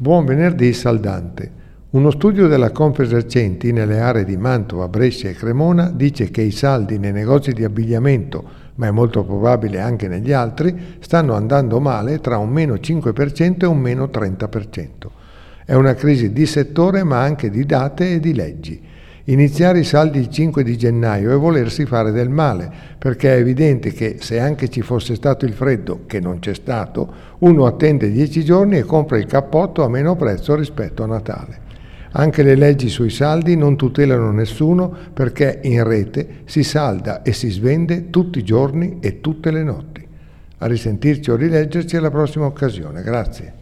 Buon venerdì saldante. Uno studio della Confesercenti nelle aree di Mantova, Brescia e Cremona dice che i saldi nei negozi di abbigliamento, ma è molto probabile anche negli altri, stanno andando male tra un meno 5% e un meno 30%. È una crisi di settore ma anche di date e di leggi. Iniziare i saldi il 5 di gennaio è volersi fare del male, perché è evidente che se anche ci fosse stato il freddo, che non c'è stato, uno attende 10 giorni e compra il cappotto a meno prezzo rispetto a Natale. Anche le leggi sui saldi non tutelano nessuno perché in rete si salda e si svende tutti i giorni e tutte le notti. A risentirci o rileggerci alla prossima occasione. Grazie.